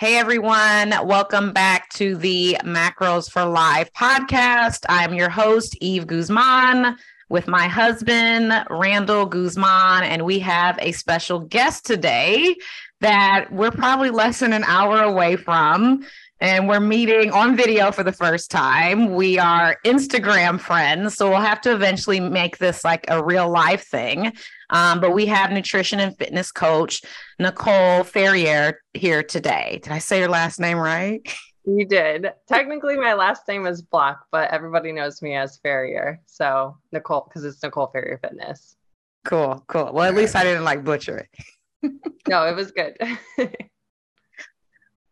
Hey everyone, welcome back to the Macros for Life podcast. I'm your host, Eve Guzman, with my husband, Randall Guzman, and we have a special guest today that we're probably less than an hour away from. And we're meeting on video for the first time. We are Instagram friends, so we'll have to eventually make this like a real life thing. Um, but we have nutrition and fitness coach Nicole Ferrier here today. Did I say your last name right? You did. Technically, my last name is Block, but everybody knows me as Ferrier. So Nicole, because it's Nicole Ferrier Fitness. Cool, cool. Well, at least I didn't like butcher it. no, it was good.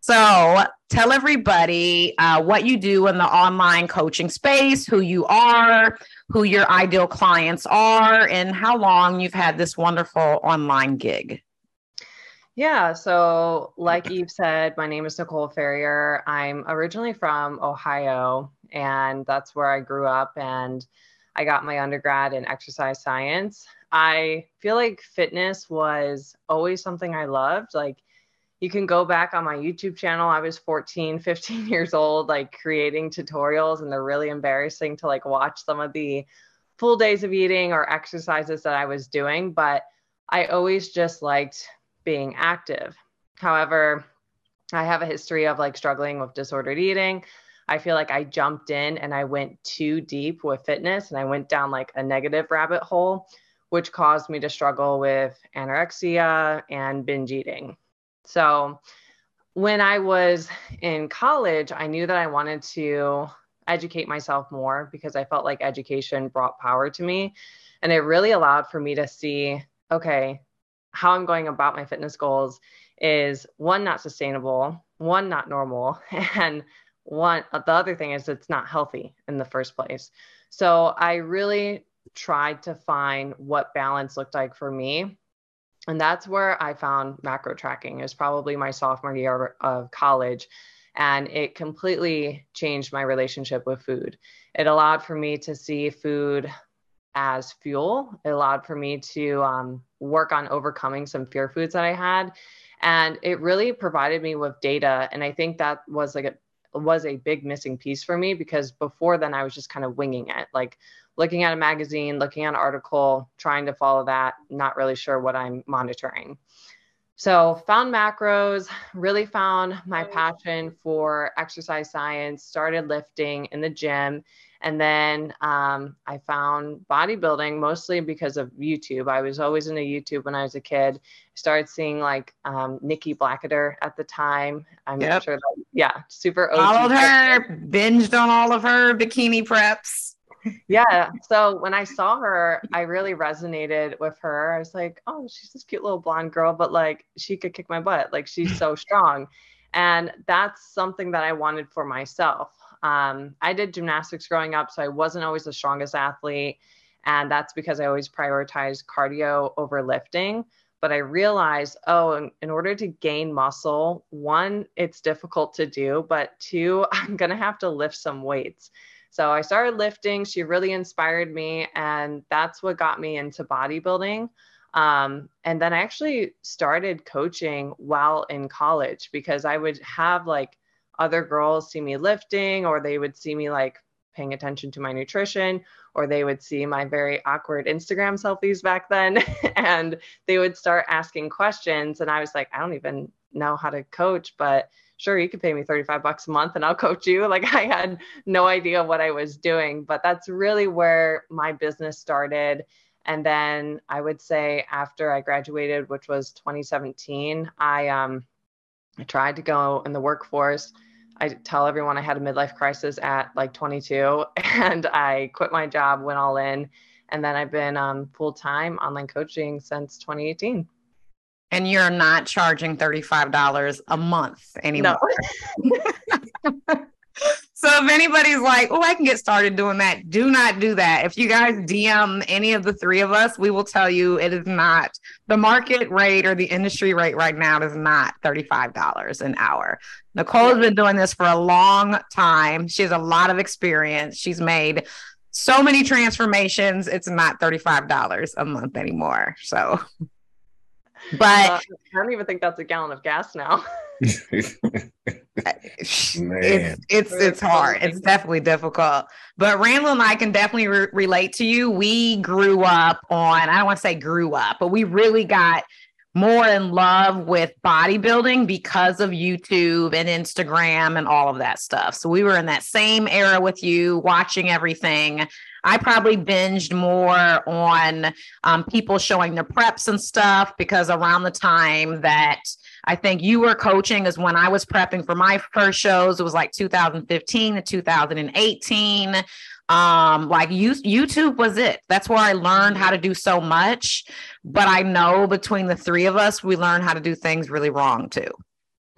so tell everybody uh, what you do in the online coaching space, who you are, who your ideal clients are, and how long you've had this wonderful online gig. Yeah. So, like Eve said, my name is Nicole Ferrier. I'm originally from Ohio, and that's where I grew up. And I got my undergrad in exercise science. I feel like fitness was always something I loved. Like, you can go back on my YouTube channel. I was 14, 15 years old, like creating tutorials, and they're really embarrassing to like watch some of the full days of eating or exercises that I was doing. But I always just liked being active. However, I have a history of like struggling with disordered eating. I feel like I jumped in and I went too deep with fitness and I went down like a negative rabbit hole, which caused me to struggle with anorexia and binge eating. So, when I was in college, I knew that I wanted to educate myself more because I felt like education brought power to me. And it really allowed for me to see okay, how I'm going about my fitness goals is one, not sustainable, one, not normal, and one, the other thing is it's not healthy in the first place. So I really tried to find what balance looked like for me. And that's where I found macro tracking. It was probably my sophomore year of college. And it completely changed my relationship with food. It allowed for me to see food as fuel. It allowed for me to um, work on overcoming some fear foods that I had. And it really provided me with data. And I think that was like a was a big missing piece for me because before then I was just kind of winging it, like looking at a magazine, looking at an article, trying to follow that, not really sure what I'm monitoring. So, found macros, really found my passion for exercise science, started lifting in the gym, and then um, I found bodybuilding mostly because of YouTube. I was always into YouTube when I was a kid. Started seeing like um, Nikki Blackketter at the time. I'm yep. not sure. That, yeah, super. OG Followed her, binged on all of her bikini preps. Yeah. So when I saw her, I really resonated with her. I was like, oh, she's this cute little blonde girl, but like she could kick my butt. Like she's so strong. And that's something that I wanted for myself. Um, I did gymnastics growing up, so I wasn't always the strongest athlete. And that's because I always prioritized cardio over lifting. But I realized, oh, in, in order to gain muscle, one, it's difficult to do, but two, I'm going to have to lift some weights. So I started lifting. She really inspired me. And that's what got me into bodybuilding. Um, and then I actually started coaching while in college because I would have like other girls see me lifting or they would see me like paying attention to my nutrition or they would see my very awkward Instagram selfies back then and they would start asking questions and I was like I don't even know how to coach but sure you could pay me 35 bucks a month and I'll coach you like I had no idea what I was doing but that's really where my business started and then I would say after I graduated which was 2017 I um I tried to go in the workforce I tell everyone I had a midlife crisis at like 22 and I quit my job, went all in. And then I've been um, full time online coaching since 2018. And you're not charging $35 a month anymore. No. So if anybody's like, oh, I can get started doing that, do not do that. If you guys DM any of the three of us, we will tell you it is not the market rate or the industry rate right now is not $35 an hour. Nicole has been doing this for a long time. She has a lot of experience. She's made so many transformations. It's not $35 a month anymore. So, but uh, I don't even think that's a gallon of gas now. it's it's it's hard. It's definitely difficult. But Randall and I can definitely re- relate to you. We grew up on I don't want to say grew up, but we really got more in love with bodybuilding because of YouTube and Instagram and all of that stuff. So we were in that same era with you, watching everything. I probably binged more on um, people showing their preps and stuff because around the time that I think you were coaching is when I was prepping for my first shows. It was like 2015 to 2018. Um, like you, YouTube was it. That's where I learned how to do so much. But I know between the three of us, we learned how to do things really wrong too.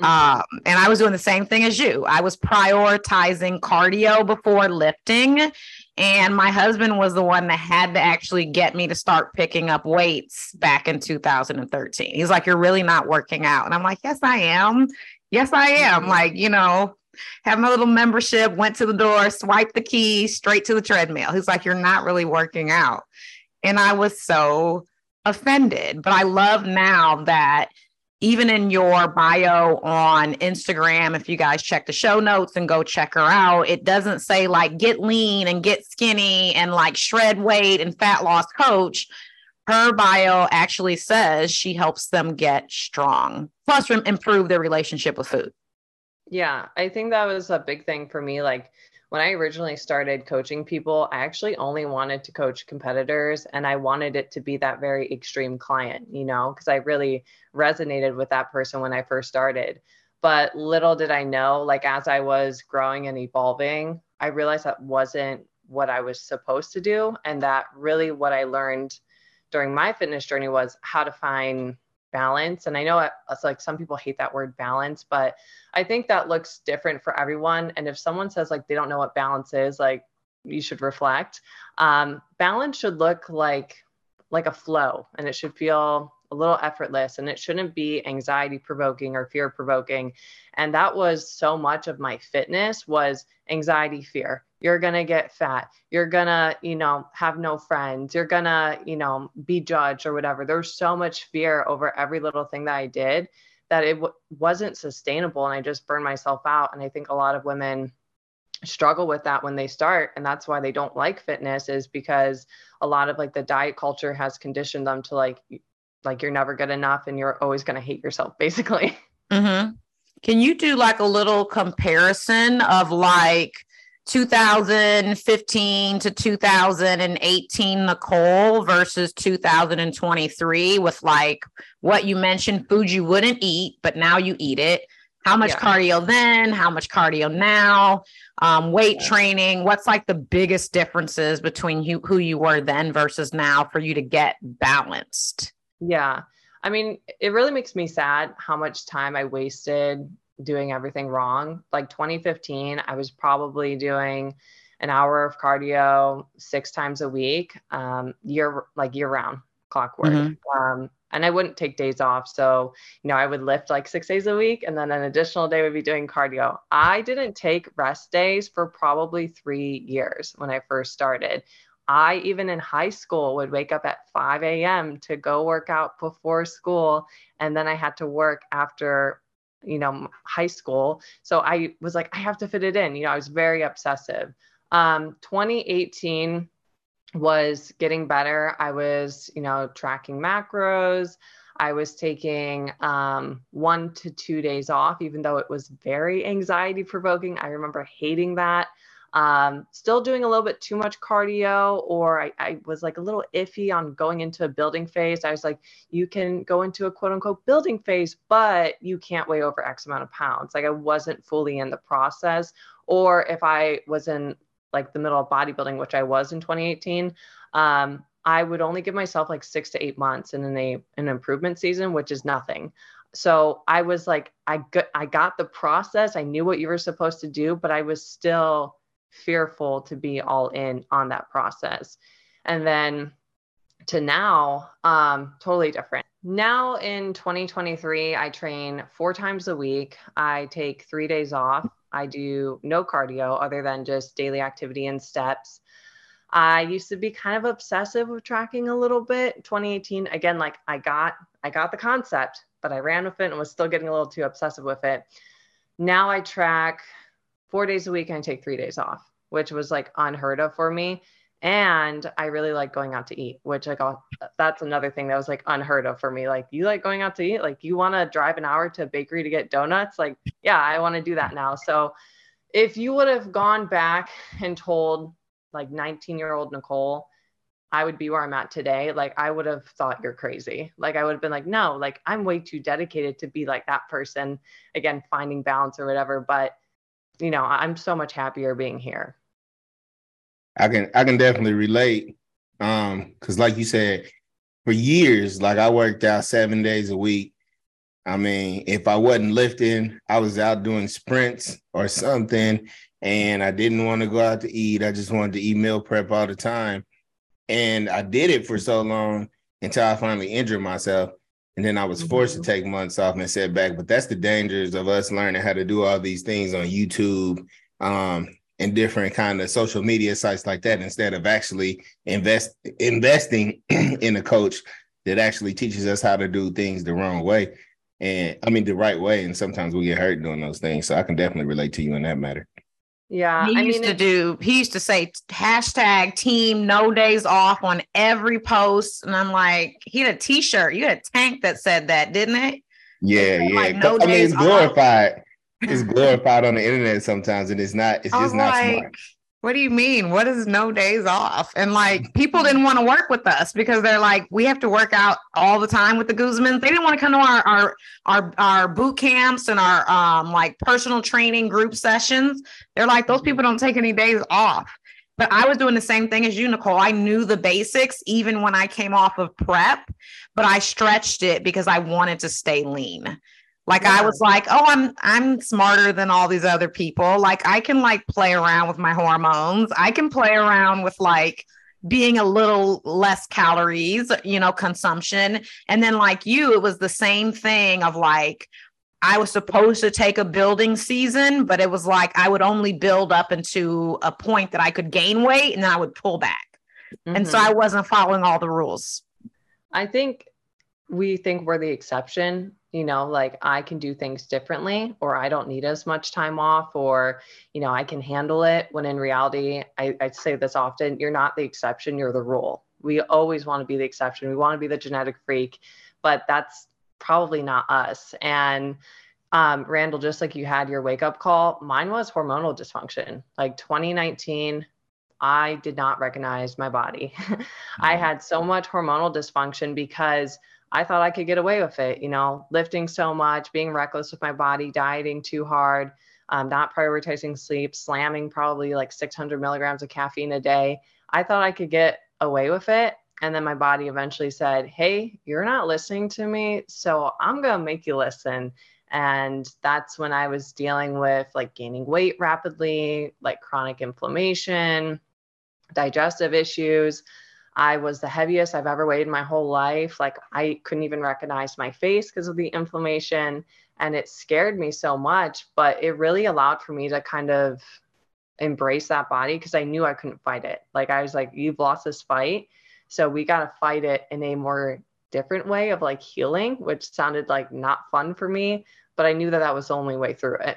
Mm-hmm. Um, and I was doing the same thing as you. I was prioritizing cardio before lifting. And my husband was the one that had to actually get me to start picking up weights back in 2013. He's like, You're really not working out. And I'm like, Yes, I am. Yes, I am. Mm-hmm. Like, you know, have my little membership, went to the door, swiped the key straight to the treadmill. He's like, You're not really working out. And I was so offended. But I love now that even in your bio on Instagram, if you guys check the show notes and go check her out, it doesn't say like get lean and get skinny and like shred weight and fat loss coach. Her bio actually says she helps them get strong, plus improve their relationship with food. Yeah, I think that was a big thing for me. Like when I originally started coaching people, I actually only wanted to coach competitors and I wanted it to be that very extreme client, you know, because I really resonated with that person when I first started. But little did I know, like as I was growing and evolving, I realized that wasn't what I was supposed to do. And that really what I learned during my fitness journey was how to find balance. And I know it's like some people hate that word balance, but I think that looks different for everyone. And if someone says like they don't know what balance is, like you should reflect. Um, balance should look like like a flow, and it should feel a little effortless, and it shouldn't be anxiety provoking or fear provoking. And that was so much of my fitness was anxiety, fear you're going to get fat. You're going to you know have no friends. You're going to you know be judged or whatever. There's so much fear over every little thing that i did that it w- wasn't sustainable and i just burned myself out. And i think a lot of women struggle with that when they start and that's why they don't like fitness is because a lot of like the diet culture has conditioned them to like like you're never good enough and you're always going to hate yourself basically. Mm-hmm. can you do like a little comparison of like 2015 to 2018 Nicole versus 2023 with like what you mentioned food you wouldn't eat, but now you eat it. How much yeah. cardio then? How much cardio now? Um, weight yeah. training. What's like the biggest differences between you, who you were then versus now for you to get balanced? Yeah. I mean, it really makes me sad how much time I wasted doing everything wrong. Like 2015, I was probably doing an hour of cardio six times a week, um, year like year round clockwork. Mm-hmm. Um, and I wouldn't take days off. So, you know, I would lift like six days a week and then an additional day would be doing cardio. I didn't take rest days for probably three years when I first started. I, even in high school, would wake up at 5 a.m. to go work out before school. And then I had to work after you know, high school. So I was like, I have to fit it in. You know, I was very obsessive. Um, 2018 was getting better. I was, you know, tracking macros. I was taking um, one to two days off, even though it was very anxiety provoking. I remember hating that um, still doing a little bit too much cardio, or I, I, was like a little iffy on going into a building phase. I was like, you can go into a quote unquote building phase, but you can't weigh over X amount of pounds. Like I wasn't fully in the process. Or if I was in like the middle of bodybuilding, which I was in 2018, um, I would only give myself like six to eight months in a an improvement season, which is nothing. so I was like, I got, I got the process. I knew what you were supposed to do, but I was still fearful to be all in on that process. And then to now, um, totally different. Now in 2023, I train four times a week. I take three days off. I do no cardio other than just daily activity and steps. I used to be kind of obsessive with tracking a little bit. 2018, again, like I got I got the concept, but I ran with it and was still getting a little too obsessive with it. Now I track four days a week and I take three days off, which was like unheard of for me. And I really like going out to eat, which like that's another thing that was like unheard of for me. Like you like going out to eat, like you want to drive an hour to a bakery to get donuts. Like, yeah, I want to do that now. So if you would have gone back and told like 19 year old Nicole, I would be where I'm at today, like I would have thought you're crazy. Like I would have been like, no, like I'm way too dedicated to be like that person. Again, finding balance or whatever. But you know, I'm so much happier being here. I can I can definitely relate. Um, because like you said, for years, like I worked out seven days a week. I mean, if I wasn't lifting, I was out doing sprints or something, and I didn't want to go out to eat. I just wanted to eat meal prep all the time. And I did it for so long until I finally injured myself. And then I was forced to mm-hmm. take months off and sit back. But that's the dangers of us learning how to do all these things on YouTube um, and different kind of social media sites like that instead of actually invest investing in a coach that actually teaches us how to do things the wrong way. And I mean the right way. And sometimes we get hurt doing those things. So I can definitely relate to you in that matter. Yeah. He I used mean, to do, he used to say hashtag team no days off on every post. And I'm like, he had a t shirt. You had a tank that said that, didn't it? Yeah, yeah. Like, no I mean, it's glorified. it's glorified on the internet sometimes, and it's not, it's just not like, smart what do you mean? What is no days off? And like people didn't want to work with us because they're like, we have to work out all the time with the Guzmans. They didn't want to come to our our our, our boot camps and our um like personal training group sessions. They're like, those people don't take any days off. But I was doing the same thing as you, Nicole. I knew the basics even when I came off of prep, but I stretched it because I wanted to stay lean. Like yeah. I was like, oh, I'm I'm smarter than all these other people. Like I can like play around with my hormones. I can play around with like being a little less calories, you know, consumption. And then like you, it was the same thing of like I was supposed to take a building season, but it was like I would only build up into a point that I could gain weight and then I would pull back. Mm-hmm. And so mm-hmm. I wasn't following all the rules. I think we think we're the exception you know like i can do things differently or i don't need as much time off or you know i can handle it when in reality I, I say this often you're not the exception you're the rule we always want to be the exception we want to be the genetic freak but that's probably not us and um, randall just like you had your wake up call mine was hormonal dysfunction like 2019 I did not recognize my body. I mm-hmm. had so much hormonal dysfunction because I thought I could get away with it, you know, lifting so much, being reckless with my body, dieting too hard, um, not prioritizing sleep, slamming probably like 600 milligrams of caffeine a day. I thought I could get away with it. And then my body eventually said, Hey, you're not listening to me. So I'm going to make you listen. And that's when I was dealing with like gaining weight rapidly, like chronic inflammation, digestive issues. I was the heaviest I've ever weighed in my whole life. Like I couldn't even recognize my face because of the inflammation. And it scared me so much, but it really allowed for me to kind of embrace that body because I knew I couldn't fight it. Like I was like, you've lost this fight. So we got to fight it in a more different way of like healing, which sounded like not fun for me, but I knew that that was the only way through it.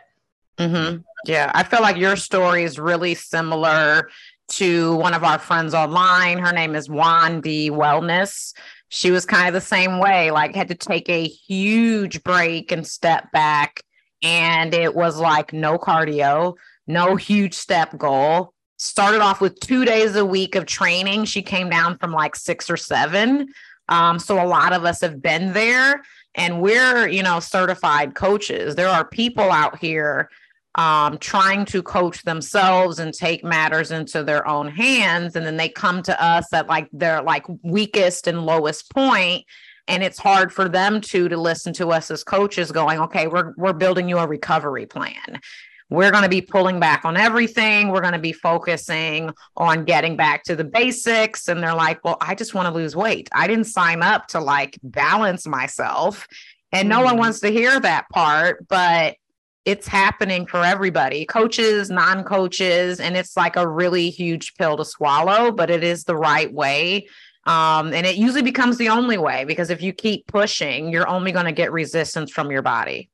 Mm-hmm. Yeah, I feel like your story is really similar to one of our friends online. Her name is Wandy Wellness. She was kind of the same way, like had to take a huge break and step back. And it was like no cardio, no huge step goal. Started off with two days a week of training. She came down from like six or seven. Um, so a lot of us have been there and we're, you know, certified coaches. There are people out here um, trying to coach themselves and take matters into their own hands. And then they come to us at like their like weakest and lowest point. And it's hard for them to to listen to us as coaches going okay we're we're building you a recovery plan. We're going to be pulling back on everything. We're going to be focusing on getting back to the basics. And they're like well i just want to lose weight. I didn't sign up to like balance myself. And no mm-hmm. one wants to hear that part but it's happening for everybody coaches non-coaches and it's like a really huge pill to swallow but it is the right way um, and it usually becomes the only way because if you keep pushing, you're only going to get resistance from your body.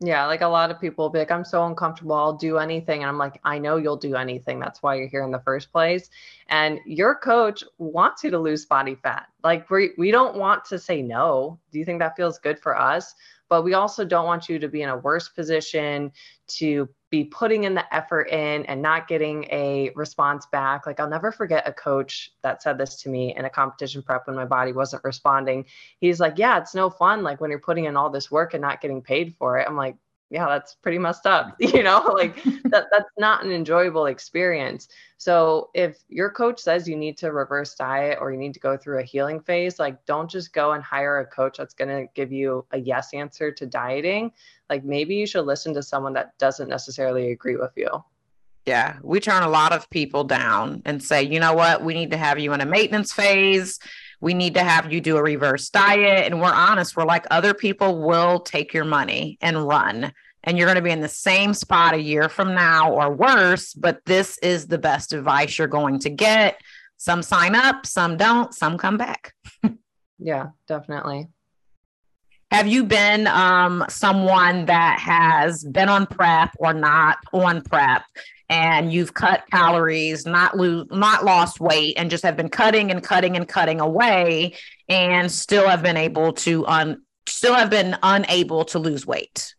Yeah, like a lot of people be like, I'm so uncomfortable, I'll do anything. And I'm like, I know you'll do anything. That's why you're here in the first place. And your coach wants you to lose body fat. Like we we don't want to say no. Do you think that feels good for us? But we also don't want you to be in a worse position to be putting in the effort in and not getting a response back. Like I'll never forget a coach that said this to me in a competition prep when my body wasn't responding. He's like, "Yeah, it's no fun like when you're putting in all this work and not getting paid for it." I'm like, yeah, that's pretty messed up. You know, like that that's not an enjoyable experience. So if your coach says you need to reverse diet or you need to go through a healing phase, like don't just go and hire a coach that's going to give you a yes answer to dieting. Like maybe you should listen to someone that doesn't necessarily agree with you. Yeah, we turn a lot of people down and say, you know what, we need to have you in a maintenance phase. We need to have you do a reverse diet. And we're honest, we're like, other people will take your money and run and you're going to be in the same spot a year from now or worse. But this is the best advice you're going to get. Some sign up, some don't, some come back. yeah, definitely. Have you been um, someone that has been on prep or not on prep, and you've cut calories, not lose, not lost weight, and just have been cutting and cutting and cutting away, and still have been able to un, still have been unable to lose weight?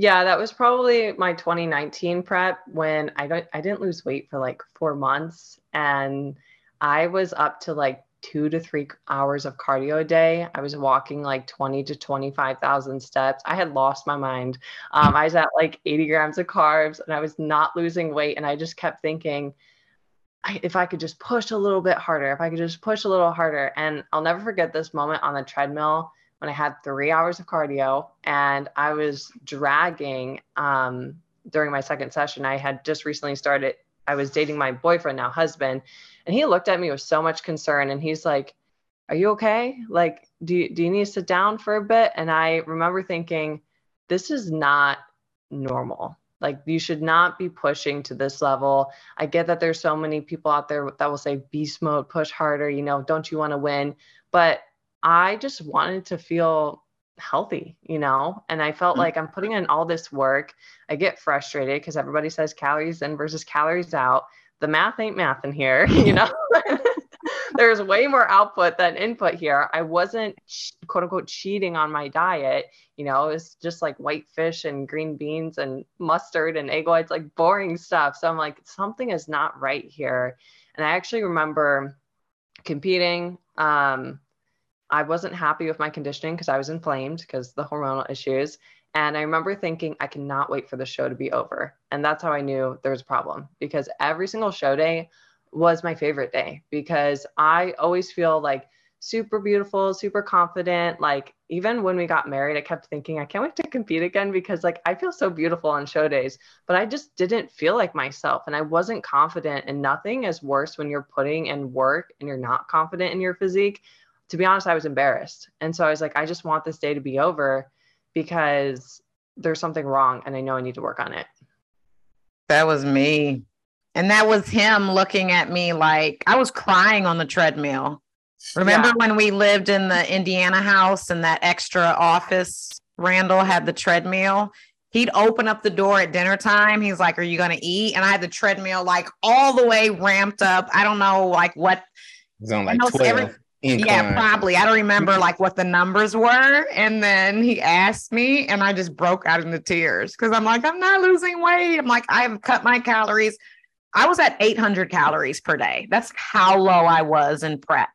Yeah, that was probably my 2019 prep when I don't I didn't lose weight for like 4 months and I was up to like 2 to 3 hours of cardio a day. I was walking like 20 to 25,000 steps. I had lost my mind. Um, I was at like 80 grams of carbs and I was not losing weight and I just kept thinking I, if I could just push a little bit harder, if I could just push a little harder. And I'll never forget this moment on the treadmill when I had three hours of cardio and I was dragging um, during my second session. I had just recently started, I was dating my boyfriend, now husband, and he looked at me with so much concern and he's like, Are you okay? Like, do you, do you need to sit down for a bit? And I remember thinking, This is not normal. Like, you should not be pushing to this level. I get that there's so many people out there that will say, Beast mode, push harder, you know, don't you want to win? But I just wanted to feel healthy, you know? And I felt mm-hmm. like I'm putting in all this work. I get frustrated because everybody says calories in versus calories out. The math ain't math in here, you know? There's way more output than input here. I wasn't quote unquote cheating on my diet. You know, it was just like white fish and green beans and mustard and egg whites, like boring stuff. So I'm like, something is not right here. And I actually remember competing. Um, I wasn't happy with my conditioning because I was inflamed because the hormonal issues. And I remember thinking, I cannot wait for the show to be over. And that's how I knew there was a problem because every single show day was my favorite day because I always feel like super beautiful, super confident. Like, even when we got married, I kept thinking, I can't wait to compete again because, like, I feel so beautiful on show days, but I just didn't feel like myself and I wasn't confident. And nothing is worse when you're putting in work and you're not confident in your physique to be honest, I was embarrassed. And so I was like, I just want this day to be over because there's something wrong and I know I need to work on it. That was me. And that was him looking at me like I was crying on the treadmill. Remember yeah. when we lived in the Indiana house and that extra office, Randall had the treadmill? He'd open up the door at dinner time. He's like, Are you going to eat? And I had the treadmill like all the way ramped up. I don't know, like what. It's on like 12. Every, Incline. Yeah, probably. I don't remember like what the numbers were. And then he asked me, and I just broke out into tears because I'm like, I'm not losing weight. I'm like, I have cut my calories. I was at 800 calories per day. That's how low I was in prep.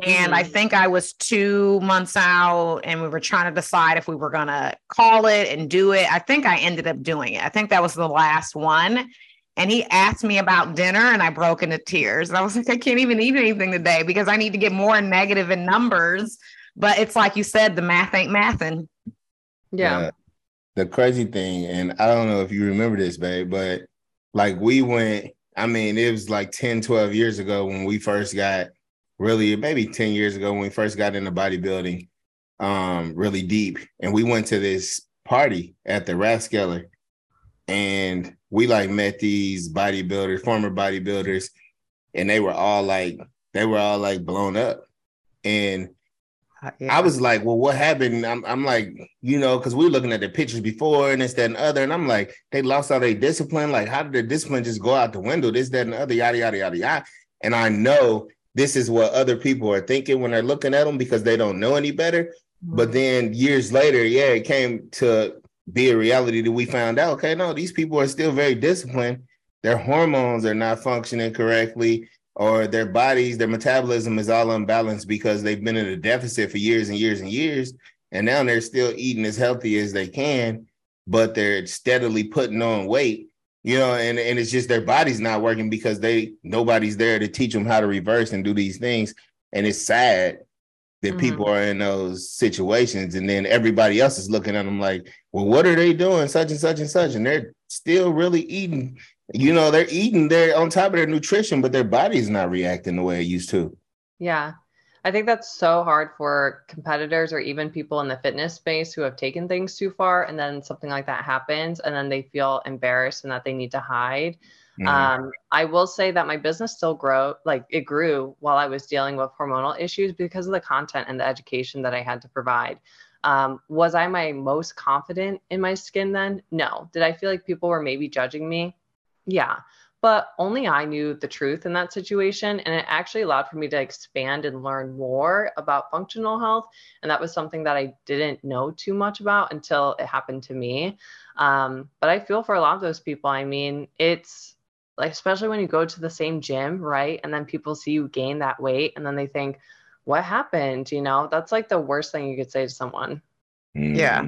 And I mm. think I was two months out, and we were trying to decide if we were going to call it and do it. I think I ended up doing it. I think that was the last one and he asked me about dinner and I broke into tears. And I was like, I can't even eat anything today because I need to get more negative in numbers but it's like you said, the math ain't mathing. Yeah. yeah. The crazy thing, and I don't know if you remember this, babe, but like we went, I mean, it was like 10, 12 years ago when we first got really, maybe 10 years ago when we first got into bodybuilding um really deep. And we went to this party at the Rathskeller and we like met these bodybuilders, former bodybuilders, and they were all like, they were all like blown up. And uh, yeah. I was like, well, what happened? I'm, I'm like, you know, because we were looking at the pictures before and this, that, and other. And I'm like, they lost all their discipline. Like, how did the discipline just go out the window? This, that, and the other, yada, yada, yada, yada. And I know this is what other people are thinking when they're looking at them because they don't know any better. Mm-hmm. But then years later, yeah, it came to be a reality that we found out, okay, no, these people are still very disciplined. Their hormones are not functioning correctly or their bodies, their metabolism is all unbalanced because they've been in a deficit for years and years and years. And now they're still eating as healthy as they can, but they're steadily putting on weight, you know, and, and it's just their body's not working because they nobody's there to teach them how to reverse and do these things. And it's sad that mm-hmm. people are in those situations. And then everybody else is looking at them like, well, what are they doing? Such and such and such. And they're still really eating you know, they're eating, they're on top of their nutrition, but their body's not reacting the way it used to. Yeah. I think that's so hard for competitors or even people in the fitness space who have taken things too far and then something like that happens and then they feel embarrassed and that they need to hide. Mm-hmm. Um, I will say that my business still grow like it grew while I was dealing with hormonal issues because of the content and the education that I had to provide. Um, was I my most confident in my skin then? No. Did I feel like people were maybe judging me? Yeah. But only I knew the truth in that situation. And it actually allowed for me to expand and learn more about functional health. And that was something that I didn't know too much about until it happened to me. Um, but I feel for a lot of those people. I mean, it's like, especially when you go to the same gym, right? And then people see you gain that weight and then they think, what happened? You know, that's like the worst thing you could say to someone. Mm. Yeah.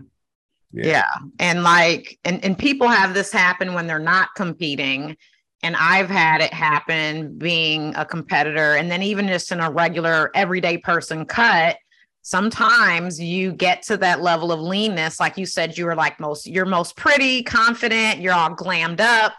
Yeah. yeah. And like, and, and people have this happen when they're not competing. And I've had it happen being a competitor. And then even just in a regular everyday person cut, sometimes you get to that level of leanness. Like you said, you were like most, you're most pretty, confident, you're all glammed up.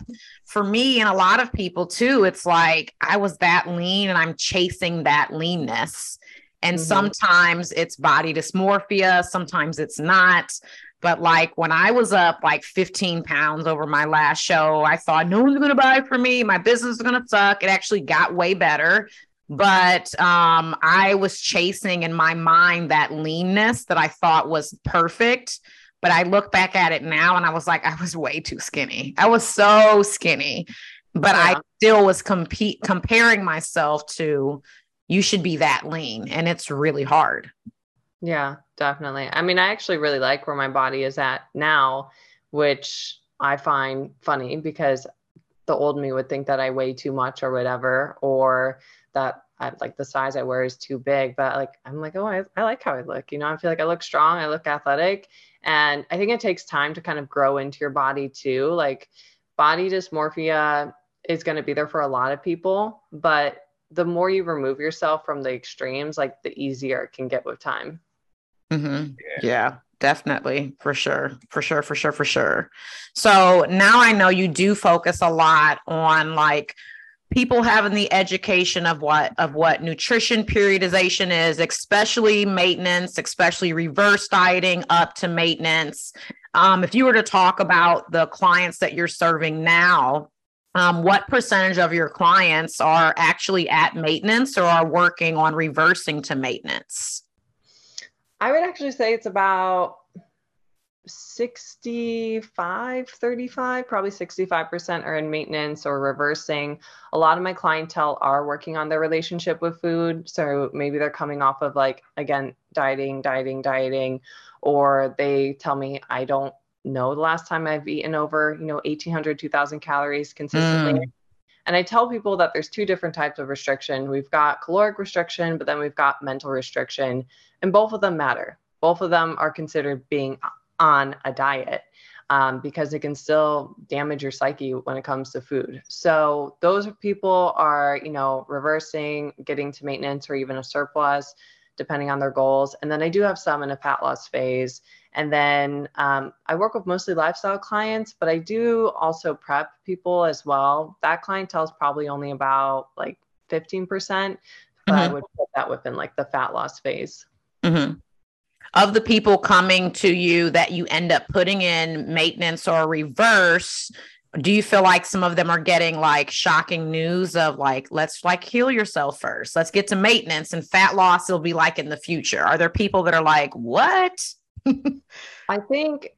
For me and a lot of people too, it's like I was that lean and I'm chasing that leanness. And mm-hmm. sometimes it's body dysmorphia, sometimes it's not. But like when I was up like 15 pounds over my last show, I thought no one's going to buy for me. My business is going to suck. It actually got way better. But um, I was chasing in my mind that leanness that I thought was perfect. But I look back at it now and I was like, I was way too skinny. I was so skinny. But yeah. I still was compete comparing myself to you should be that lean. And it's really hard. Yeah, definitely. I mean, I actually really like where my body is at now, which I find funny because the old me would think that I weigh too much or whatever, or that I, like the size I wear is too big. But like, I'm like, oh, I, I like how I look. You know, I feel like I look strong, I look athletic. And I think it takes time to kind of grow into your body too. Like, body dysmorphia is going to be there for a lot of people, but the more you remove yourself from the extremes, like the easier it can get with time. Mm-hmm. Yeah. yeah. definitely. For sure. For sure. For sure. For sure. So now I know you do focus a lot on like people having the education of what of what nutrition periodization is especially maintenance especially reverse dieting up to maintenance. Um, if you were to talk about the clients that you're serving now um, what percentage of your clients are actually at maintenance or are working on reversing to maintenance? I would actually say it's about 65 35 probably 65% are in maintenance or reversing a lot of my clientele are working on their relationship with food so maybe they're coming off of like again dieting dieting dieting or they tell me i don't know the last time i've eaten over you know 1800 2000 calories consistently mm. And I tell people that there's two different types of restriction. We've got caloric restriction, but then we've got mental restriction, and both of them matter. Both of them are considered being on a diet um, because it can still damage your psyche when it comes to food. So those people are, you know, reversing, getting to maintenance or even a surplus depending on their goals. And then I do have some in a fat loss phase. And then um, I work with mostly lifestyle clients, but I do also prep people as well. That clientele is probably only about like 15%, but mm-hmm. I would put that within like the fat loss phase. Mm-hmm. Of the people coming to you that you end up putting in maintenance or reverse, do you feel like some of them are getting like shocking news of like let's like heal yourself first. Let's get to maintenance and fat loss will be like in the future. Are there people that are like what? I think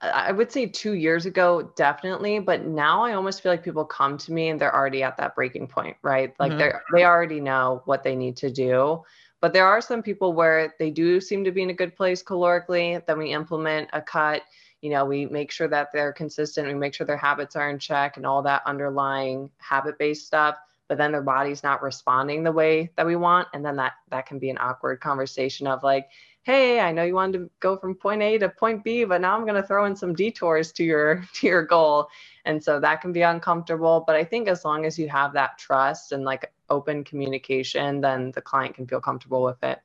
i would say two years ago definitely but now i almost feel like people come to me and they're already at that breaking point right? Like mm-hmm. they're they already know what they need to do but there are some people where they do seem to be in a good place calorically then we implement a cut. You know we make sure that they're consistent we make sure their habits are in check and all that underlying habit based stuff but then their body's not responding the way that we want and then that that can be an awkward conversation of like hey i know you wanted to go from point a to point b but now i'm going to throw in some detours to your to your goal. And so that can be uncomfortable but i think as long as you have that trust and like open communication then the client can feel comfortable with it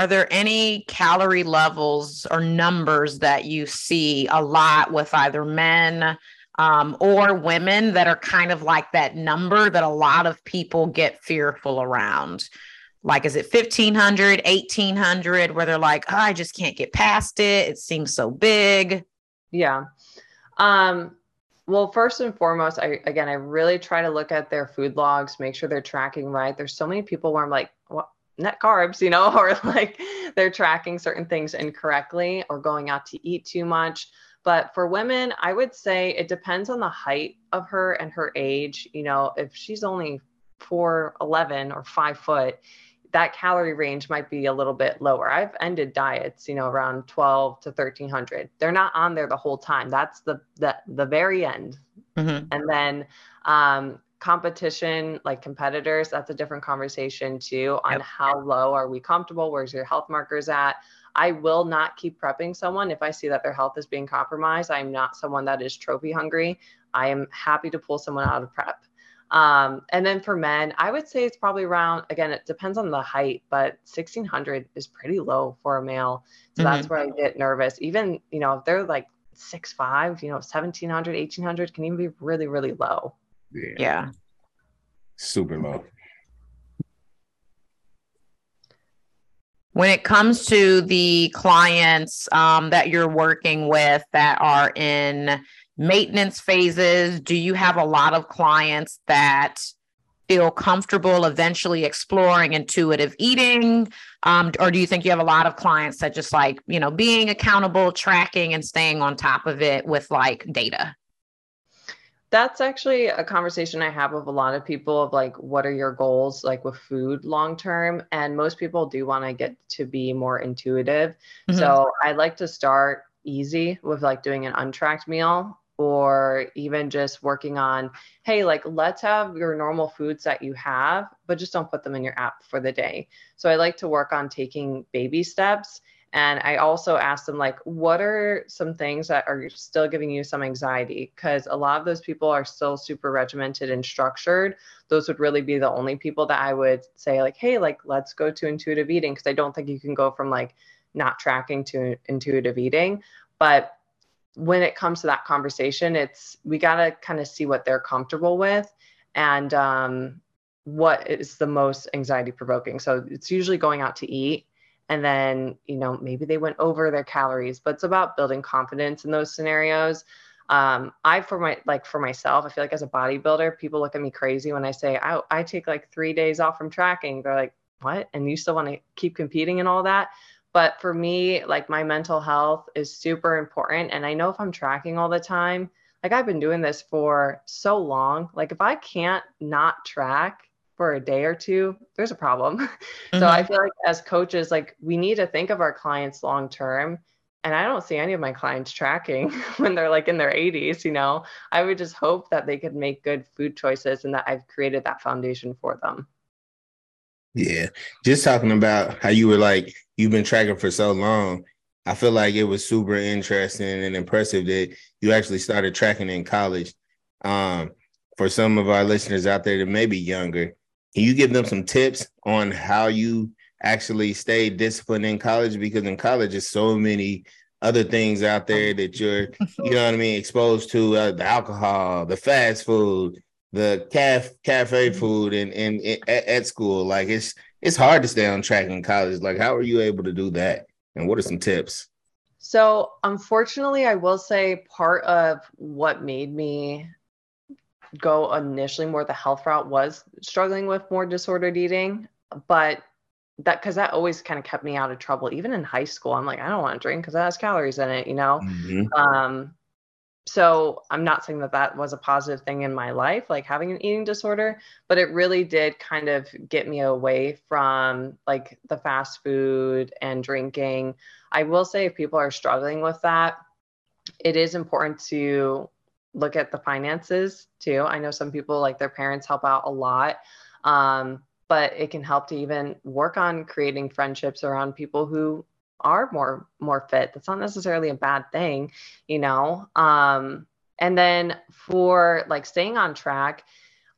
are there any calorie levels or numbers that you see a lot with either men um, or women that are kind of like that number that a lot of people get fearful around? Like, is it 1500, 1800, where they're like, oh, I just can't get past it? It seems so big. Yeah. Um, well, first and foremost, I again, I really try to look at their food logs, make sure they're tracking right. There's so many people where I'm like, what net carbs, you know, or like they're tracking certain things incorrectly or going out to eat too much. But for women, I would say it depends on the height of her and her age. You know, if she's only 4'11 or five foot, that calorie range might be a little bit lower. I've ended diets, you know, around 12 to 1300. They're not on there the whole time. That's the the, the very end. Mm-hmm. And then um, competition like competitors that's a different conversation too on yep. how low are we comfortable where's your health markers at i will not keep prepping someone if i see that their health is being compromised i'm not someone that is trophy hungry i am happy to pull someone out of prep um, and then for men i would say it's probably around again it depends on the height but 1600 is pretty low for a male so mm-hmm. that's where i get nervous even you know if they're like six five you know 1700 1800 can even be really really low yeah. yeah. Super low. When it comes to the clients um, that you're working with that are in maintenance phases, do you have a lot of clients that feel comfortable eventually exploring intuitive eating? Um, or do you think you have a lot of clients that just like, you know, being accountable, tracking, and staying on top of it with like data? that's actually a conversation I have with a lot of people of like, what are your goals like with food long term? And most people do want to get to be more intuitive. Mm-hmm. So I like to start easy with like doing an untracked meal or even just working on, hey, like let's have your normal foods that you have, but just don't put them in your app for the day. So I like to work on taking baby steps and I also asked them, like, what are some things that are still giving you some anxiety? Because a lot of those people are still super regimented and structured. Those would really be the only people that I would say, like, hey, like, let's go to intuitive eating. Because I don't think you can go from like not tracking to intuitive eating. But when it comes to that conversation, it's we got to kind of see what they're comfortable with and um, what is the most anxiety provoking. So it's usually going out to eat and then you know maybe they went over their calories but it's about building confidence in those scenarios. Um, i for my like for myself i feel like as a bodybuilder people look at me crazy when i say i, I take like three days off from tracking. They're like what? And you still want to keep competing and all that but for me like my mental health is super important and i know if i'm tracking all the time like i've been doing this for so long like if i can't not track for a day or two, there's a problem. Mm-hmm. So I mm-hmm. feel like as coaches, like we need to think of our clients long term. And I don't see any of my clients tracking when they're like in their 80s, you know. I would just hope that they could make good food choices and that I've created that foundation for them. Yeah. Just talking about how you were like, you've been tracking for so long. I feel like it was super interesting and impressive that you actually started tracking in college. Um, for some of our listeners out there that may be younger, can you give them some tips on how you actually stay disciplined in college? Because in college, there's so many other things out there that you're, you know what I mean, exposed to uh, the alcohol, the fast food, the caf cafe food, and and, and at, at school. Like it's it's hard to stay on track in college. Like, how are you able to do that? And what are some tips? So, unfortunately, I will say part of what made me go initially more the health route was struggling with more disordered eating, but that because that always kind of kept me out of trouble. Even in high school, I'm like, I don't want to drink because that has calories in it, you know. Mm-hmm. Um, so I'm not saying that that was a positive thing in my life, like having an eating disorder, but it really did kind of get me away from like the fast food and drinking. I will say if people are struggling with that, it is important to look at the finances too. I know some people like their parents help out a lot. Um, but it can help to even work on creating friendships around people who are more more fit that's not necessarily a bad thing you know? Um and then for like staying on track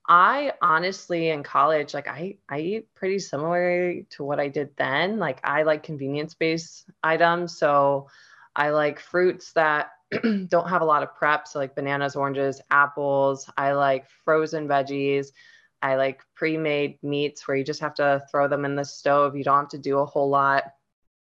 i honestly in college like i i eat pretty similar to what i did then. Like i like convenience based items so i like fruits that don't have a lot of prep so like bananas oranges apples. I like frozen veggies. I like pre-made meats where you just have to throw them in the stove. You don't have to do a whole lot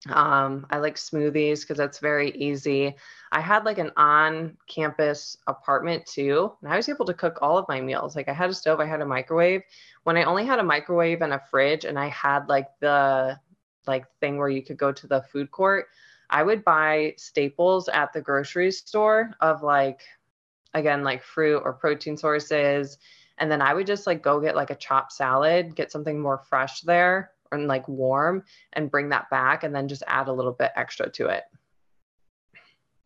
um, I like smoothies because that's very easy. I had like an on campus apartment too, and I was able to cook all of my meals. Like I had a stove, I had a microwave. When I only had a microwave and a fridge, and I had like the like thing where you could go to the food court, I would buy staples at the grocery store of like, again, like fruit or protein sources. And then I would just like go get like a chopped salad, get something more fresh there and like warm and bring that back and then just add a little bit extra to it.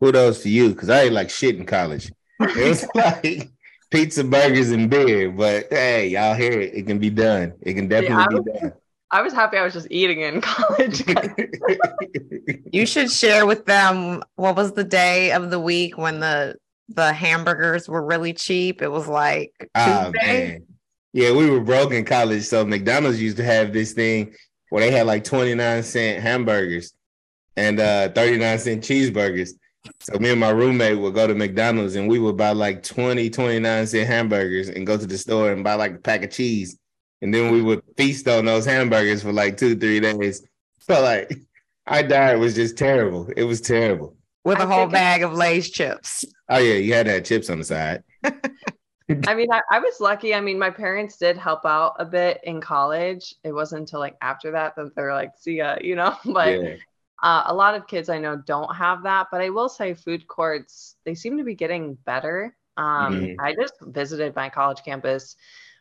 Kudos to you because I ate like shit in college. It was like pizza, burgers, and beer. But hey, y'all hear it. It can be done. It can definitely yeah, be done. I was happy I was just eating in college. you should share with them what was the day of the week when the the hamburgers were really cheap. It was like ah, Tuesday. Oh, yeah, we were broke in college, so McDonald's used to have this thing where they had like 29 cent hamburgers and uh 39 cent cheeseburgers. So me and my roommate would go to McDonald's and we would buy like 20, 29 cent hamburgers and go to the store and buy like a pack of cheese. And then we would feast on those hamburgers for like two, three days. So like our diet was just terrible. It was terrible. With a whole bag of Lay's chips. Oh yeah, you had to have chips on the side. I mean, I, I, was lucky. I mean, my parents did help out a bit in college. It wasn't until like after that that they're like, see ya, you know, but yeah. uh, a lot of kids I know don't have that. But I will say food courts, they seem to be getting better. Um, mm-hmm. I just visited my college campus.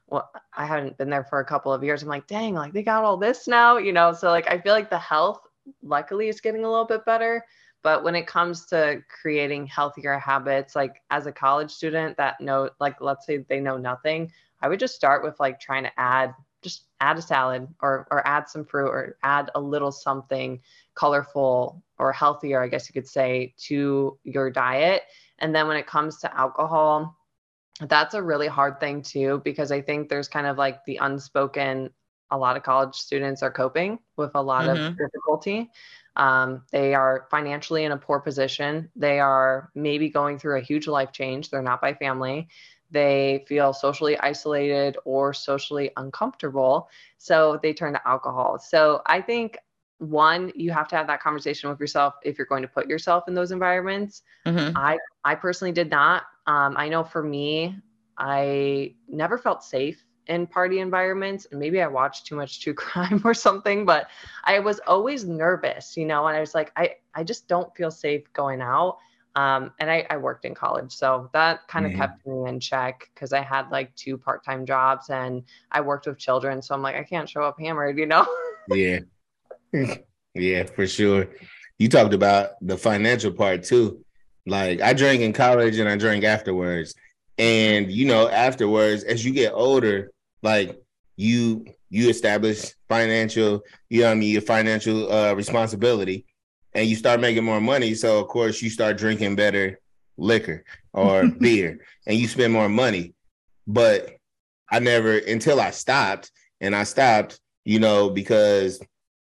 Well, I haven't been there for a couple of years. I'm like, dang, like they got all this now, you know? So like, I feel like the health luckily is getting a little bit better. But when it comes to creating healthier habits, like as a college student that know, like let's say they know nothing, I would just start with like trying to add, just add a salad or or add some fruit or add a little something colorful or healthier, I guess you could say, to your diet. And then when it comes to alcohol, that's a really hard thing too, because I think there's kind of like the unspoken a lot of college students are coping with a lot mm-hmm. of difficulty. Um, they are financially in a poor position. They are maybe going through a huge life change. They're not by family. They feel socially isolated or socially uncomfortable. So they turn to alcohol. So I think one, you have to have that conversation with yourself if you're going to put yourself in those environments. Mm-hmm. I I personally did not. Um, I know for me, I never felt safe in party environments and maybe i watched too much true crime or something but i was always nervous you know and i was like i i just don't feel safe going out. Um, and I, I worked in college so that kind of mm-hmm. kept me in check because i had like two part-time jobs and i worked with children so i'm like i can't show up hammered you know? Yeah. Yeah for sure. You talked about the financial part too. Like i drank in college and i drank afterwards. And you know afterwards as you get older like you you establish financial, you know I mean, your financial uh, responsibility, and you start making more money. So of course you start drinking better liquor or beer, and you spend more money. But I never until I stopped and I stopped, you know, because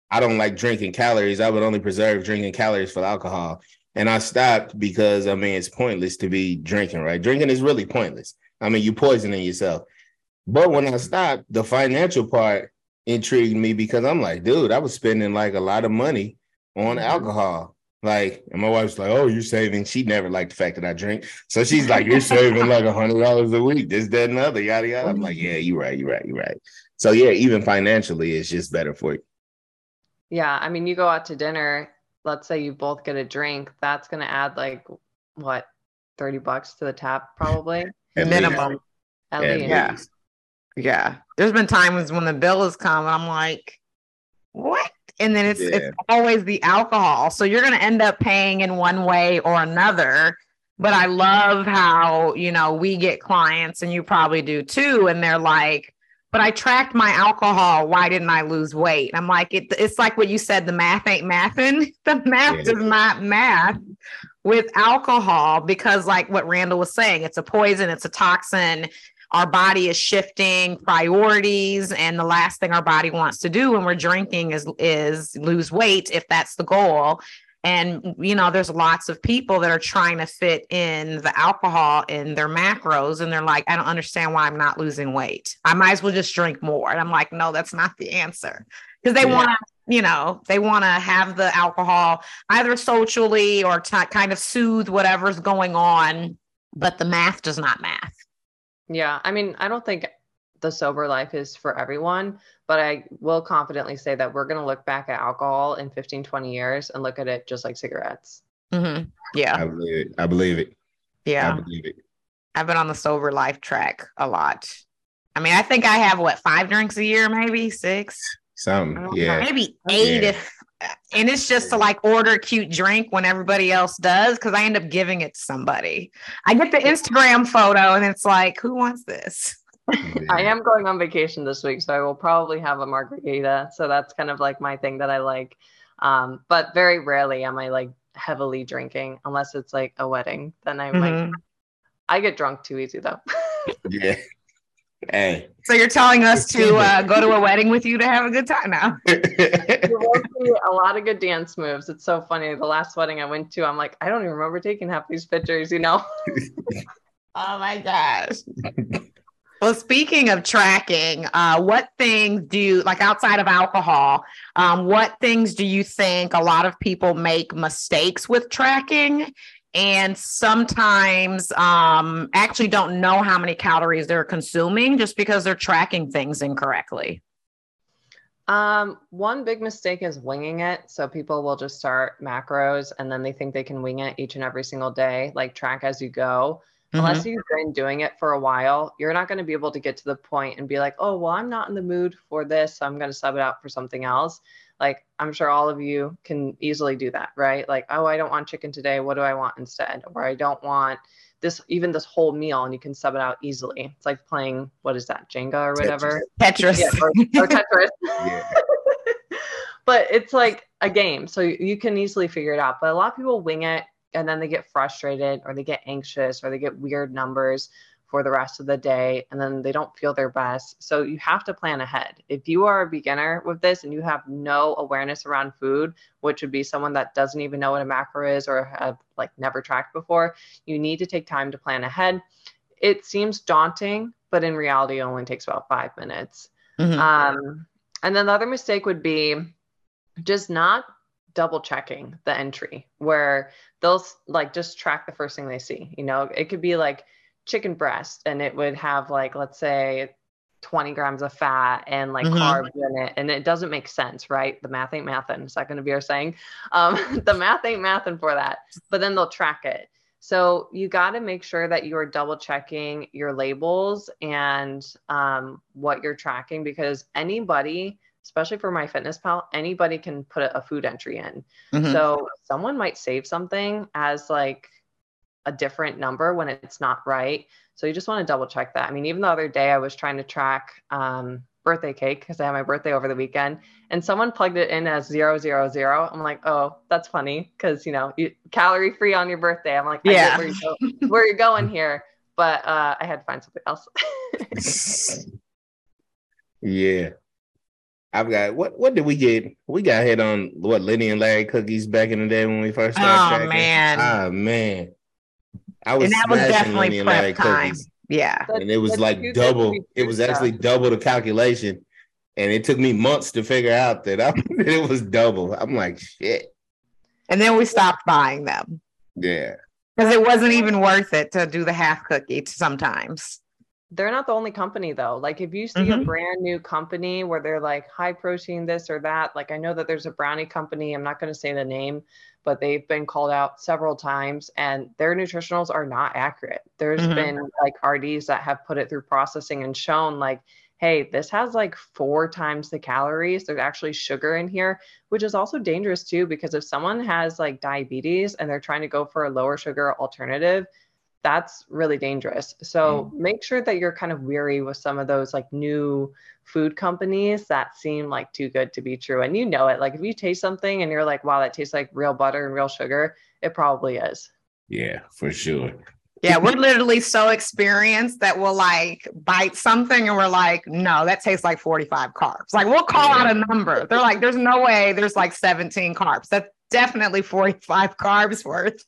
I don't like drinking calories. I would only preserve drinking calories for alcohol. And I stopped because I mean it's pointless to be drinking, right? Drinking is really pointless. I mean, you poisoning yourself. But when I stopped, the financial part intrigued me because I'm like, dude, I was spending like a lot of money on mm-hmm. alcohol. Like, and my wife's like, "Oh, you're saving." She never liked the fact that I drink, so she's like, "You're saving like a hundred dollars a week, this, that, and other, yada yada." I'm like, "Yeah, you're right, you're right, you're right." So yeah, even financially, it's just better for you. Yeah, I mean, you go out to dinner. Let's say you both get a drink. That's going to add like what, thirty bucks to the tab, probably minimum. At least. Yeah, yeah. There's been times when the bill has come, and I'm like, "What?" and then it's yeah. it's always the alcohol. So you're going to end up paying in one way or another. But I love how, you know, we get clients and you probably do too and they're like, "But I tracked my alcohol, why didn't I lose weight?" I'm like, it, it's like what you said, the math ain't mathing. The math yeah. does not math with alcohol because like what Randall was saying, it's a poison, it's a toxin our body is shifting priorities and the last thing our body wants to do when we're drinking is is lose weight if that's the goal. And you know there's lots of people that are trying to fit in the alcohol in their macros and they're like i don't understand why i'm not losing weight. I might as well just drink more. And i'm like no that's not the answer. Because they yeah. want to you know they want to have the alcohol either socially or to kind of soothe whatever's going on but the math does not math yeah, I mean, I don't think the sober life is for everyone, but I will confidently say that we're going to look back at alcohol in 15, 20 years and look at it just like cigarettes. Mm-hmm. Yeah. I believe it. I believe it. Yeah. I believe it. I've been on the sober life track a lot. I mean, I think I have what five drinks a year, maybe six. Some, yeah. Maybe eight yeah. if and it's just to like order a cute drink when everybody else does because I end up giving it to somebody. I get the Instagram photo and it's like, who wants this? I am going on vacation this week, so I will probably have a margarita. So that's kind of like my thing that I like. Um, but very rarely am I like heavily drinking unless it's like a wedding. Then I mm-hmm. like I get drunk too easy though. yeah. Hey. So you're telling us to uh, go to a wedding with you to have a good time now? you will see a lot of good dance moves. It's so funny. The last wedding I went to, I'm like, I don't even remember taking half these pictures. You know? oh my gosh. Well, speaking of tracking, uh, what things do you like outside of alcohol? Um, what things do you think a lot of people make mistakes with tracking? And sometimes um, actually don't know how many calories they're consuming just because they're tracking things incorrectly. Um, one big mistake is winging it. So people will just start macros and then they think they can wing it each and every single day, like track as you go. Mm-hmm. Unless you've been doing it for a while, you're not going to be able to get to the point and be like, oh, well, I'm not in the mood for this. So I'm going to sub it out for something else like i'm sure all of you can easily do that right? Like oh i don't want chicken today. What do i want instead? Or i don't want this even this whole meal and you can sub it out easily. It's like playing what is that jenga or whatever? Tetris, Yeah, or, or tetris. Yeah. but it's like a game so you can easily figure it out. But a lot of people wing it and then they get frustrated or they get anxious or they get weird numbers for the rest of the day and then they don't feel their best. So you have to plan ahead. If you are a beginner with this and you have no awareness around food, which would be someone that doesn't even know what a macro is or have like never tracked before, you need to take time to plan ahead. It seems daunting, but in reality, it only takes about five minutes. Mm-hmm. Um, and then the other mistake would be just not double checking the entry where they'll like just track the first thing they see. You know, it could be like chicken breast and it would have like let's say 20 grams of fat and like mm-hmm. carbs in it and it doesn't make sense right the math ain't mathin is that going to be our saying um, the math ain't mathin for that but then they'll track it so you got to make sure that you are double checking your labels and um, what you're tracking because anybody especially for MyFitnessPal anybody can put a food entry in mm-hmm. so someone might save something as like a different number when it's not right. So you just want to double check that. I mean, even the other day I was trying to track um, birthday cake because I had my birthday over the weekend, and someone plugged it in as zero zero zero. I'm like, oh, that's funny because you know, you, calorie free on your birthday. I'm like, yeah, where, you go, where you're going here, but uh, I had to find something else. yeah, I've got what what did we get? We got hit on what Lenny and Larry cookies back in the day when we first started. Oh man. Oh man. I was and that was smashing definitely Lenny and prep time. cookies. Yeah. That- And it was that's like too good to double, it true was stuff. actually double the calculation. And it took me months to figure out that, I, that it was double. I'm like, shit. And then we stopped buying them Yeah. because it wasn't even worth it to do the half cookie sometimes. They're not the only company though. Like if you see a Mhm. brand new company where they're like high protein this or that, like I know that there's a brownie company, I'm not going to say the name, but they've been called out several times and their nutritionals are not accurate. There's Mhm. been like RDs that have put it through processing and shown like hey, this has like four times the calories. There's actually sugar in here, which is also dangerous too because if someone has like diabetes and they're trying to go for a lower sugar alternative, that's really dangerous. So mm. make sure that you're kind of weary with some of those like new food companies that seem like too good to be true. And you know it. Like if you taste something and you're like, wow, that tastes like real butter and real sugar, it probably is. Yeah, for sure. Yeah, we're literally so experienced that we'll like bite something and we're like, no, that tastes like 45 carbs. Like we'll call out a number. They're like, there's no way there's like 17 carbs. That's definitely 45 carbs worth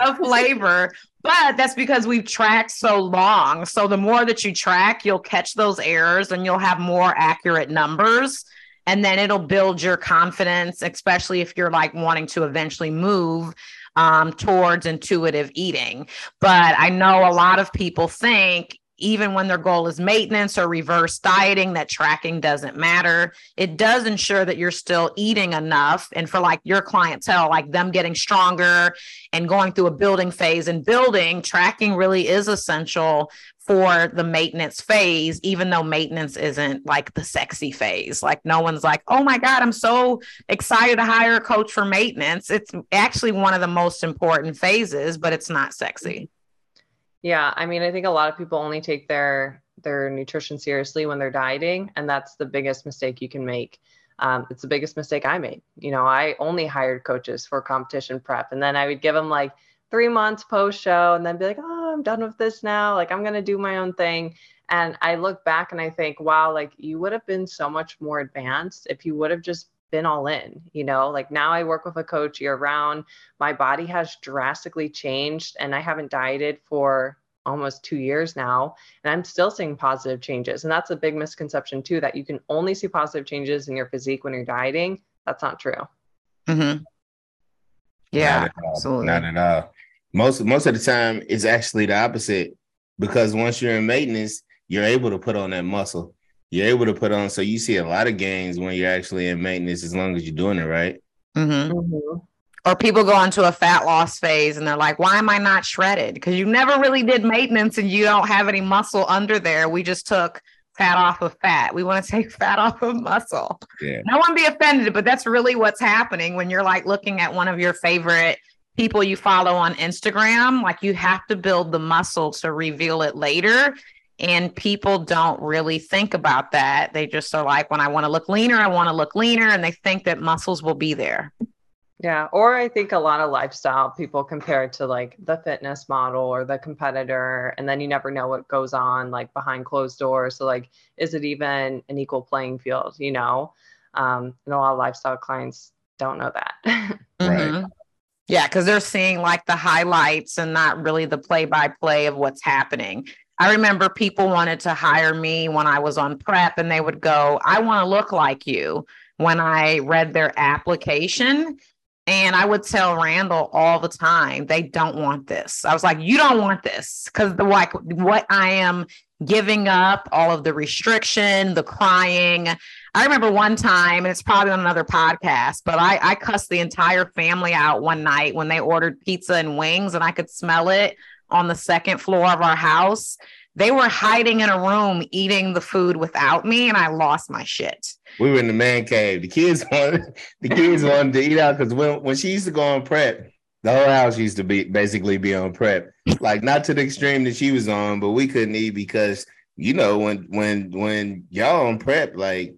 of flavor. But that's because we've tracked so long. So the more that you track, you'll catch those errors and you'll have more accurate numbers. And then it'll build your confidence, especially if you're like wanting to eventually move um, towards intuitive eating. But I know a lot of people think even when their goal is maintenance or reverse dieting, that tracking doesn't matter. It does ensure that you're still eating enough. And for like your clientele, like them getting stronger and going through a building phase and building, tracking really is essential for the maintenance phase, even though maintenance isn't like the sexy phase. Like, no one's like, oh my God, I'm so excited to hire a coach for maintenance. It's actually one of the most important phases, but it's not sexy. Yeah, I mean, I think a lot of people only take their their nutrition seriously when they're dieting, and that's the biggest mistake you can make. Um, it's the biggest mistake I made. You know, I only hired coaches for competition prep, and then I would give them like three months post show, and then be like, "Oh, I'm done with this now. Like, I'm gonna do my own thing." And I look back and I think, wow, like you would have been so much more advanced if you would have just been all in, you know, like now I work with a coach year round. My body has drastically changed and I haven't dieted for almost two years now. And I'm still seeing positive changes. And that's a big misconception too, that you can only see positive changes in your physique when you're dieting. That's not true. Mm-hmm. Yeah, Not absolutely. Not at all. Most most of the time, it's actually the opposite because once you're in maintenance, you're able to put on that muscle. You're able to put on, so you see a lot of gains when you're actually in maintenance as long as you're doing it right. Mm-hmm. Or people go into a fat loss phase and they're like, why am I not shredded? Because you never really did maintenance and you don't have any muscle under there. We just took fat off of fat. We want to take fat off of muscle. Yeah. No one be offended, but that's really what's happening when you're like looking at one of your favorite people you follow on Instagram. Like you have to build the muscle to reveal it later. And people don't really think about that. They just are like, when I want to look leaner, I want to look leaner. And they think that muscles will be there. Yeah. Or I think a lot of lifestyle people compare it to like the fitness model or the competitor. And then you never know what goes on like behind closed doors. So, like, is it even an equal playing field? You know? Um, and a lot of lifestyle clients don't know that. Right. Mhm. Yeah, because they're seeing like the highlights and not really the play by play of what's happening. I remember people wanted to hire me when I was on prep and they would go, I want to look like you when I read their application. And I would tell Randall all the time, they don't want this. I was like, you don't want this because the like what I am giving up, all of the restriction, the crying. I remember one time, and it's probably on another podcast, but I, I cussed the entire family out one night when they ordered pizza and wings, and I could smell it on the second floor of our house. They were hiding in a room eating the food without me, and I lost my shit. We were in the man cave. The kids wanted the kids wanted to eat out because when, when she used to go on prep, the whole house used to be basically be on prep. Like not to the extreme that she was on, but we couldn't eat because you know when when when y'all on prep, like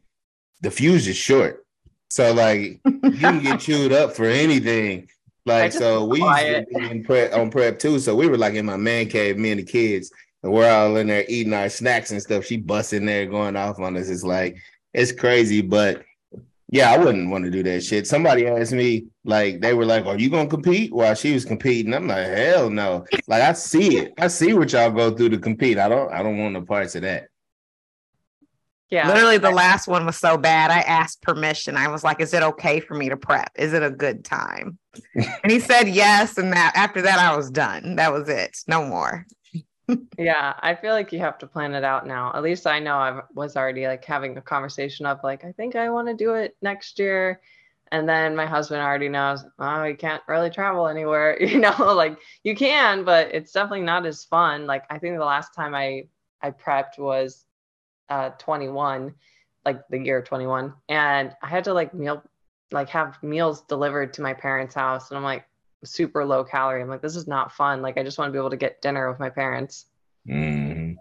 the fuse is short. So like you can get chewed up for anything. Like so we used to be in prep on prep too. So we were like in my man cave, me and the kids, and we're all in there eating our snacks and stuff. She busts in there going off on us. It's like it's crazy, but yeah, I wouldn't want to do that shit. Somebody asked me, like, they were like, Are you gonna compete? While she was competing. I'm like, hell no. Like I see it. I see what y'all go through to compete. I don't I don't want no parts of that. Yeah. Literally the last one was so bad. I asked permission. I was like, is it okay for me to prep? Is it a good time? and he said yes. And that after that, I was done. That was it. No more. yeah. I feel like you have to plan it out now. At least I know I was already like having a conversation of like, I think I want to do it next year. And then my husband already knows, oh, you can't really travel anywhere. You know, like you can, but it's definitely not as fun. Like I think the last time I I prepped was uh 21 like the year 21 and i had to like meal like have meals delivered to my parents house. And i'm like super low calorie. I'm like this is not fun. Like i just want to be able to get dinner with my parents. Mm.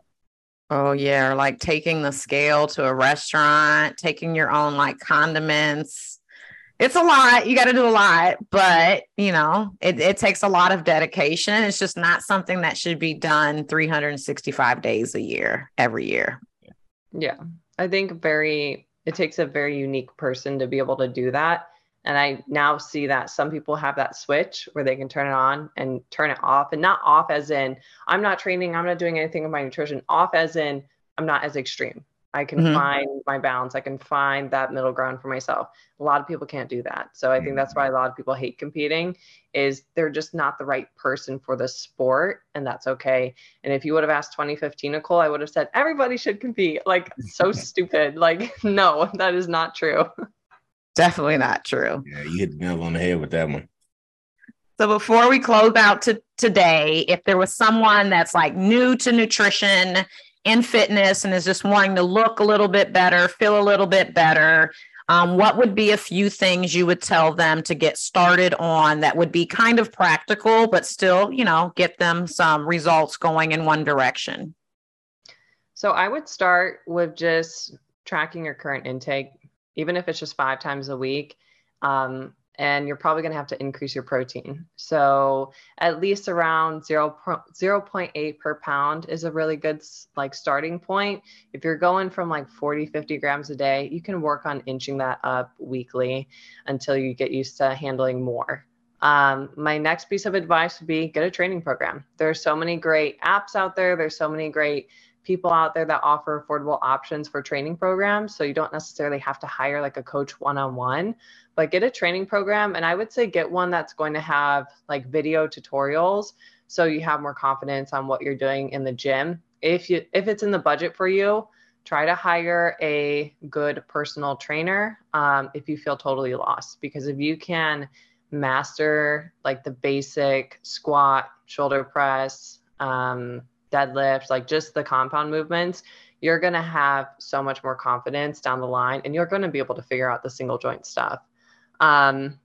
oh yeah. Or like taking the scale to a restaurant taking your own like condiments. It's a lot. You got to do a lot. But you know it, it takes a lot of dedication. It's just not something that should be done 365 days a year every year yeah. I think very, it takes a very unique person to be able to do that. And I now see that some people have that switch where they can turn it on and turn it off. And not off as in, I'm not training, I'm not doing anything with my nutrition, off as in, I'm not as extreme. I can mm-hmm. find my balance. I can find that middle ground for myself. A lot of people can't do that. So I think that's why a lot of people hate competing is they're just not the right person for the sport and that's okay. And if you would have asked 2015 Nicole, I would have said everybody should compete. Like so stupid. Like no, that is not true. Definitely not true. Yeah, you hit the nail on the head with that one. So before we close out to today, if there was someone that's like new to nutrition in fitness and is just wanting to look a little bit better, feel a little bit better, um, what would be a few things you would tell them to get started on that would be kind of practical, but still, you know, get them some results going in one direction? So I would start with just tracking your current intake, even if it's just five times a week. Um, and you're probably going to have to increase your protein. So at least around 0, 0.8 per pound is a really good like starting point. If you're going from like 40, 50 grams a day, you can work on inching that up weekly until you get used to handling more. Um, my next piece of advice would be get a training program. There's so many great apps out there. There's so many great people out there that offer affordable options for training programs. So you don't necessarily have to hire like a coach one on one, but get a training program. And I would say get one that's going to have like video tutorials so you have more confidence on what you're doing in the gym. If you if it's in the budget for you, try to hire a good personal trainer um, if you feel totally lost because if you can master like the basic squat shoulder press um, deadlifts, like just the compound movements, you're going to have so much more confidence down the line and you're going to be able to figure out the single joint stuff. Um,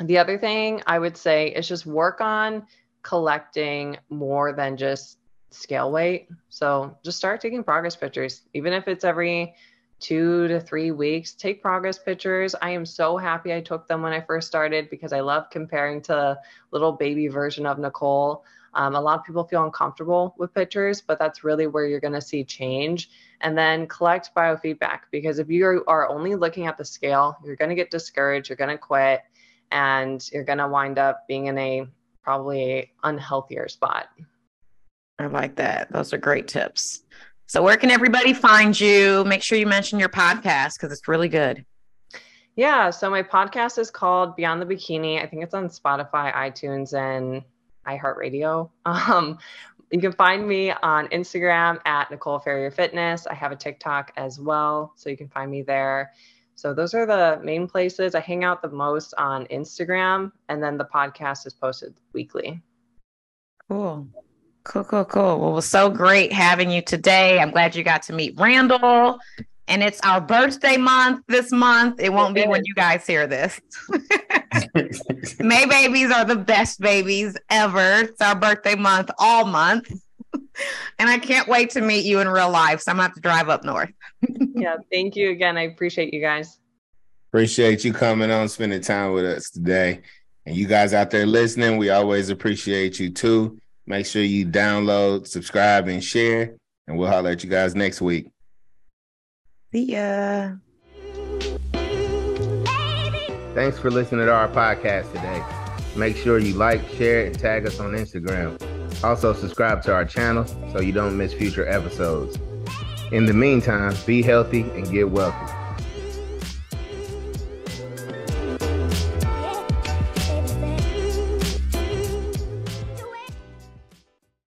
the other thing I would say is just work on collecting more than just scale weight. So just start taking progress pictures, even if it's every two to three weeks. Take progress pictures. I am so happy I took them when I first started because I love comparing to little baby version of Nicole. Um, a lot of people feel uncomfortable with pictures, but that's really where you're going to see change. And then collect biofeedback because if you are only looking at the scale, you're going to get discouraged, you're going to quit, and you're going to wind up being in a probably unhealthier spot. I like that. Those are great tips. So, where can everybody find you? Make sure you mention your podcast because it's really good. Yeah. So, my podcast is called Beyond the Bikini. I think it's on Spotify, iTunes, and iHeartRadio. Um, you can find me on Instagram at Nicole Ferrier Fitness. I have a TikTok as well, so you can find me there. So those are the main places I hang out the most on Instagram, and then the podcast is posted weekly. Cool. Cool, cool, cool. Well, it was so great having you today. I'm glad you got to meet Randall and it's our birthday month this month. It won't be when you guys hear this. May babies are the best babies ever. It's our birthday month all month. and I can't wait to meet you in real life. So I'm gonna have to drive up north. yeah, thank you again. I appreciate you guys. Appreciate you coming on, spending time with us today. And you guys out there listening, we always appreciate you too. Make sure you download, subscribe, and share. And we'll holler at you guys next week. See ya. Thanks for listening to our podcast today. Make sure you like, share, and tag us on Instagram. Also, subscribe to our channel so you don't miss future episodes. In the meantime, be healthy and get wealthy.